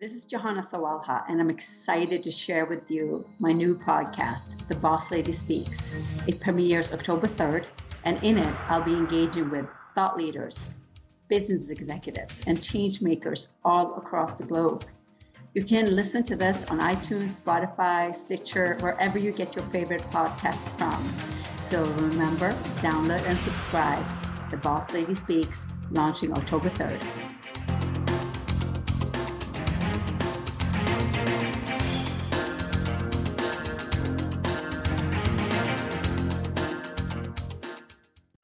This is Johanna Sawalha, and I'm excited to share with you my new podcast, The Boss Lady Speaks. It premieres October 3rd, and in it, I'll be engaging with thought leaders, business executives, and change makers all across the globe. You can listen to this on iTunes, Spotify, Stitcher, wherever you get your favorite podcasts from. So remember, download and subscribe. The Boss Lady Speaks, launching October 3rd.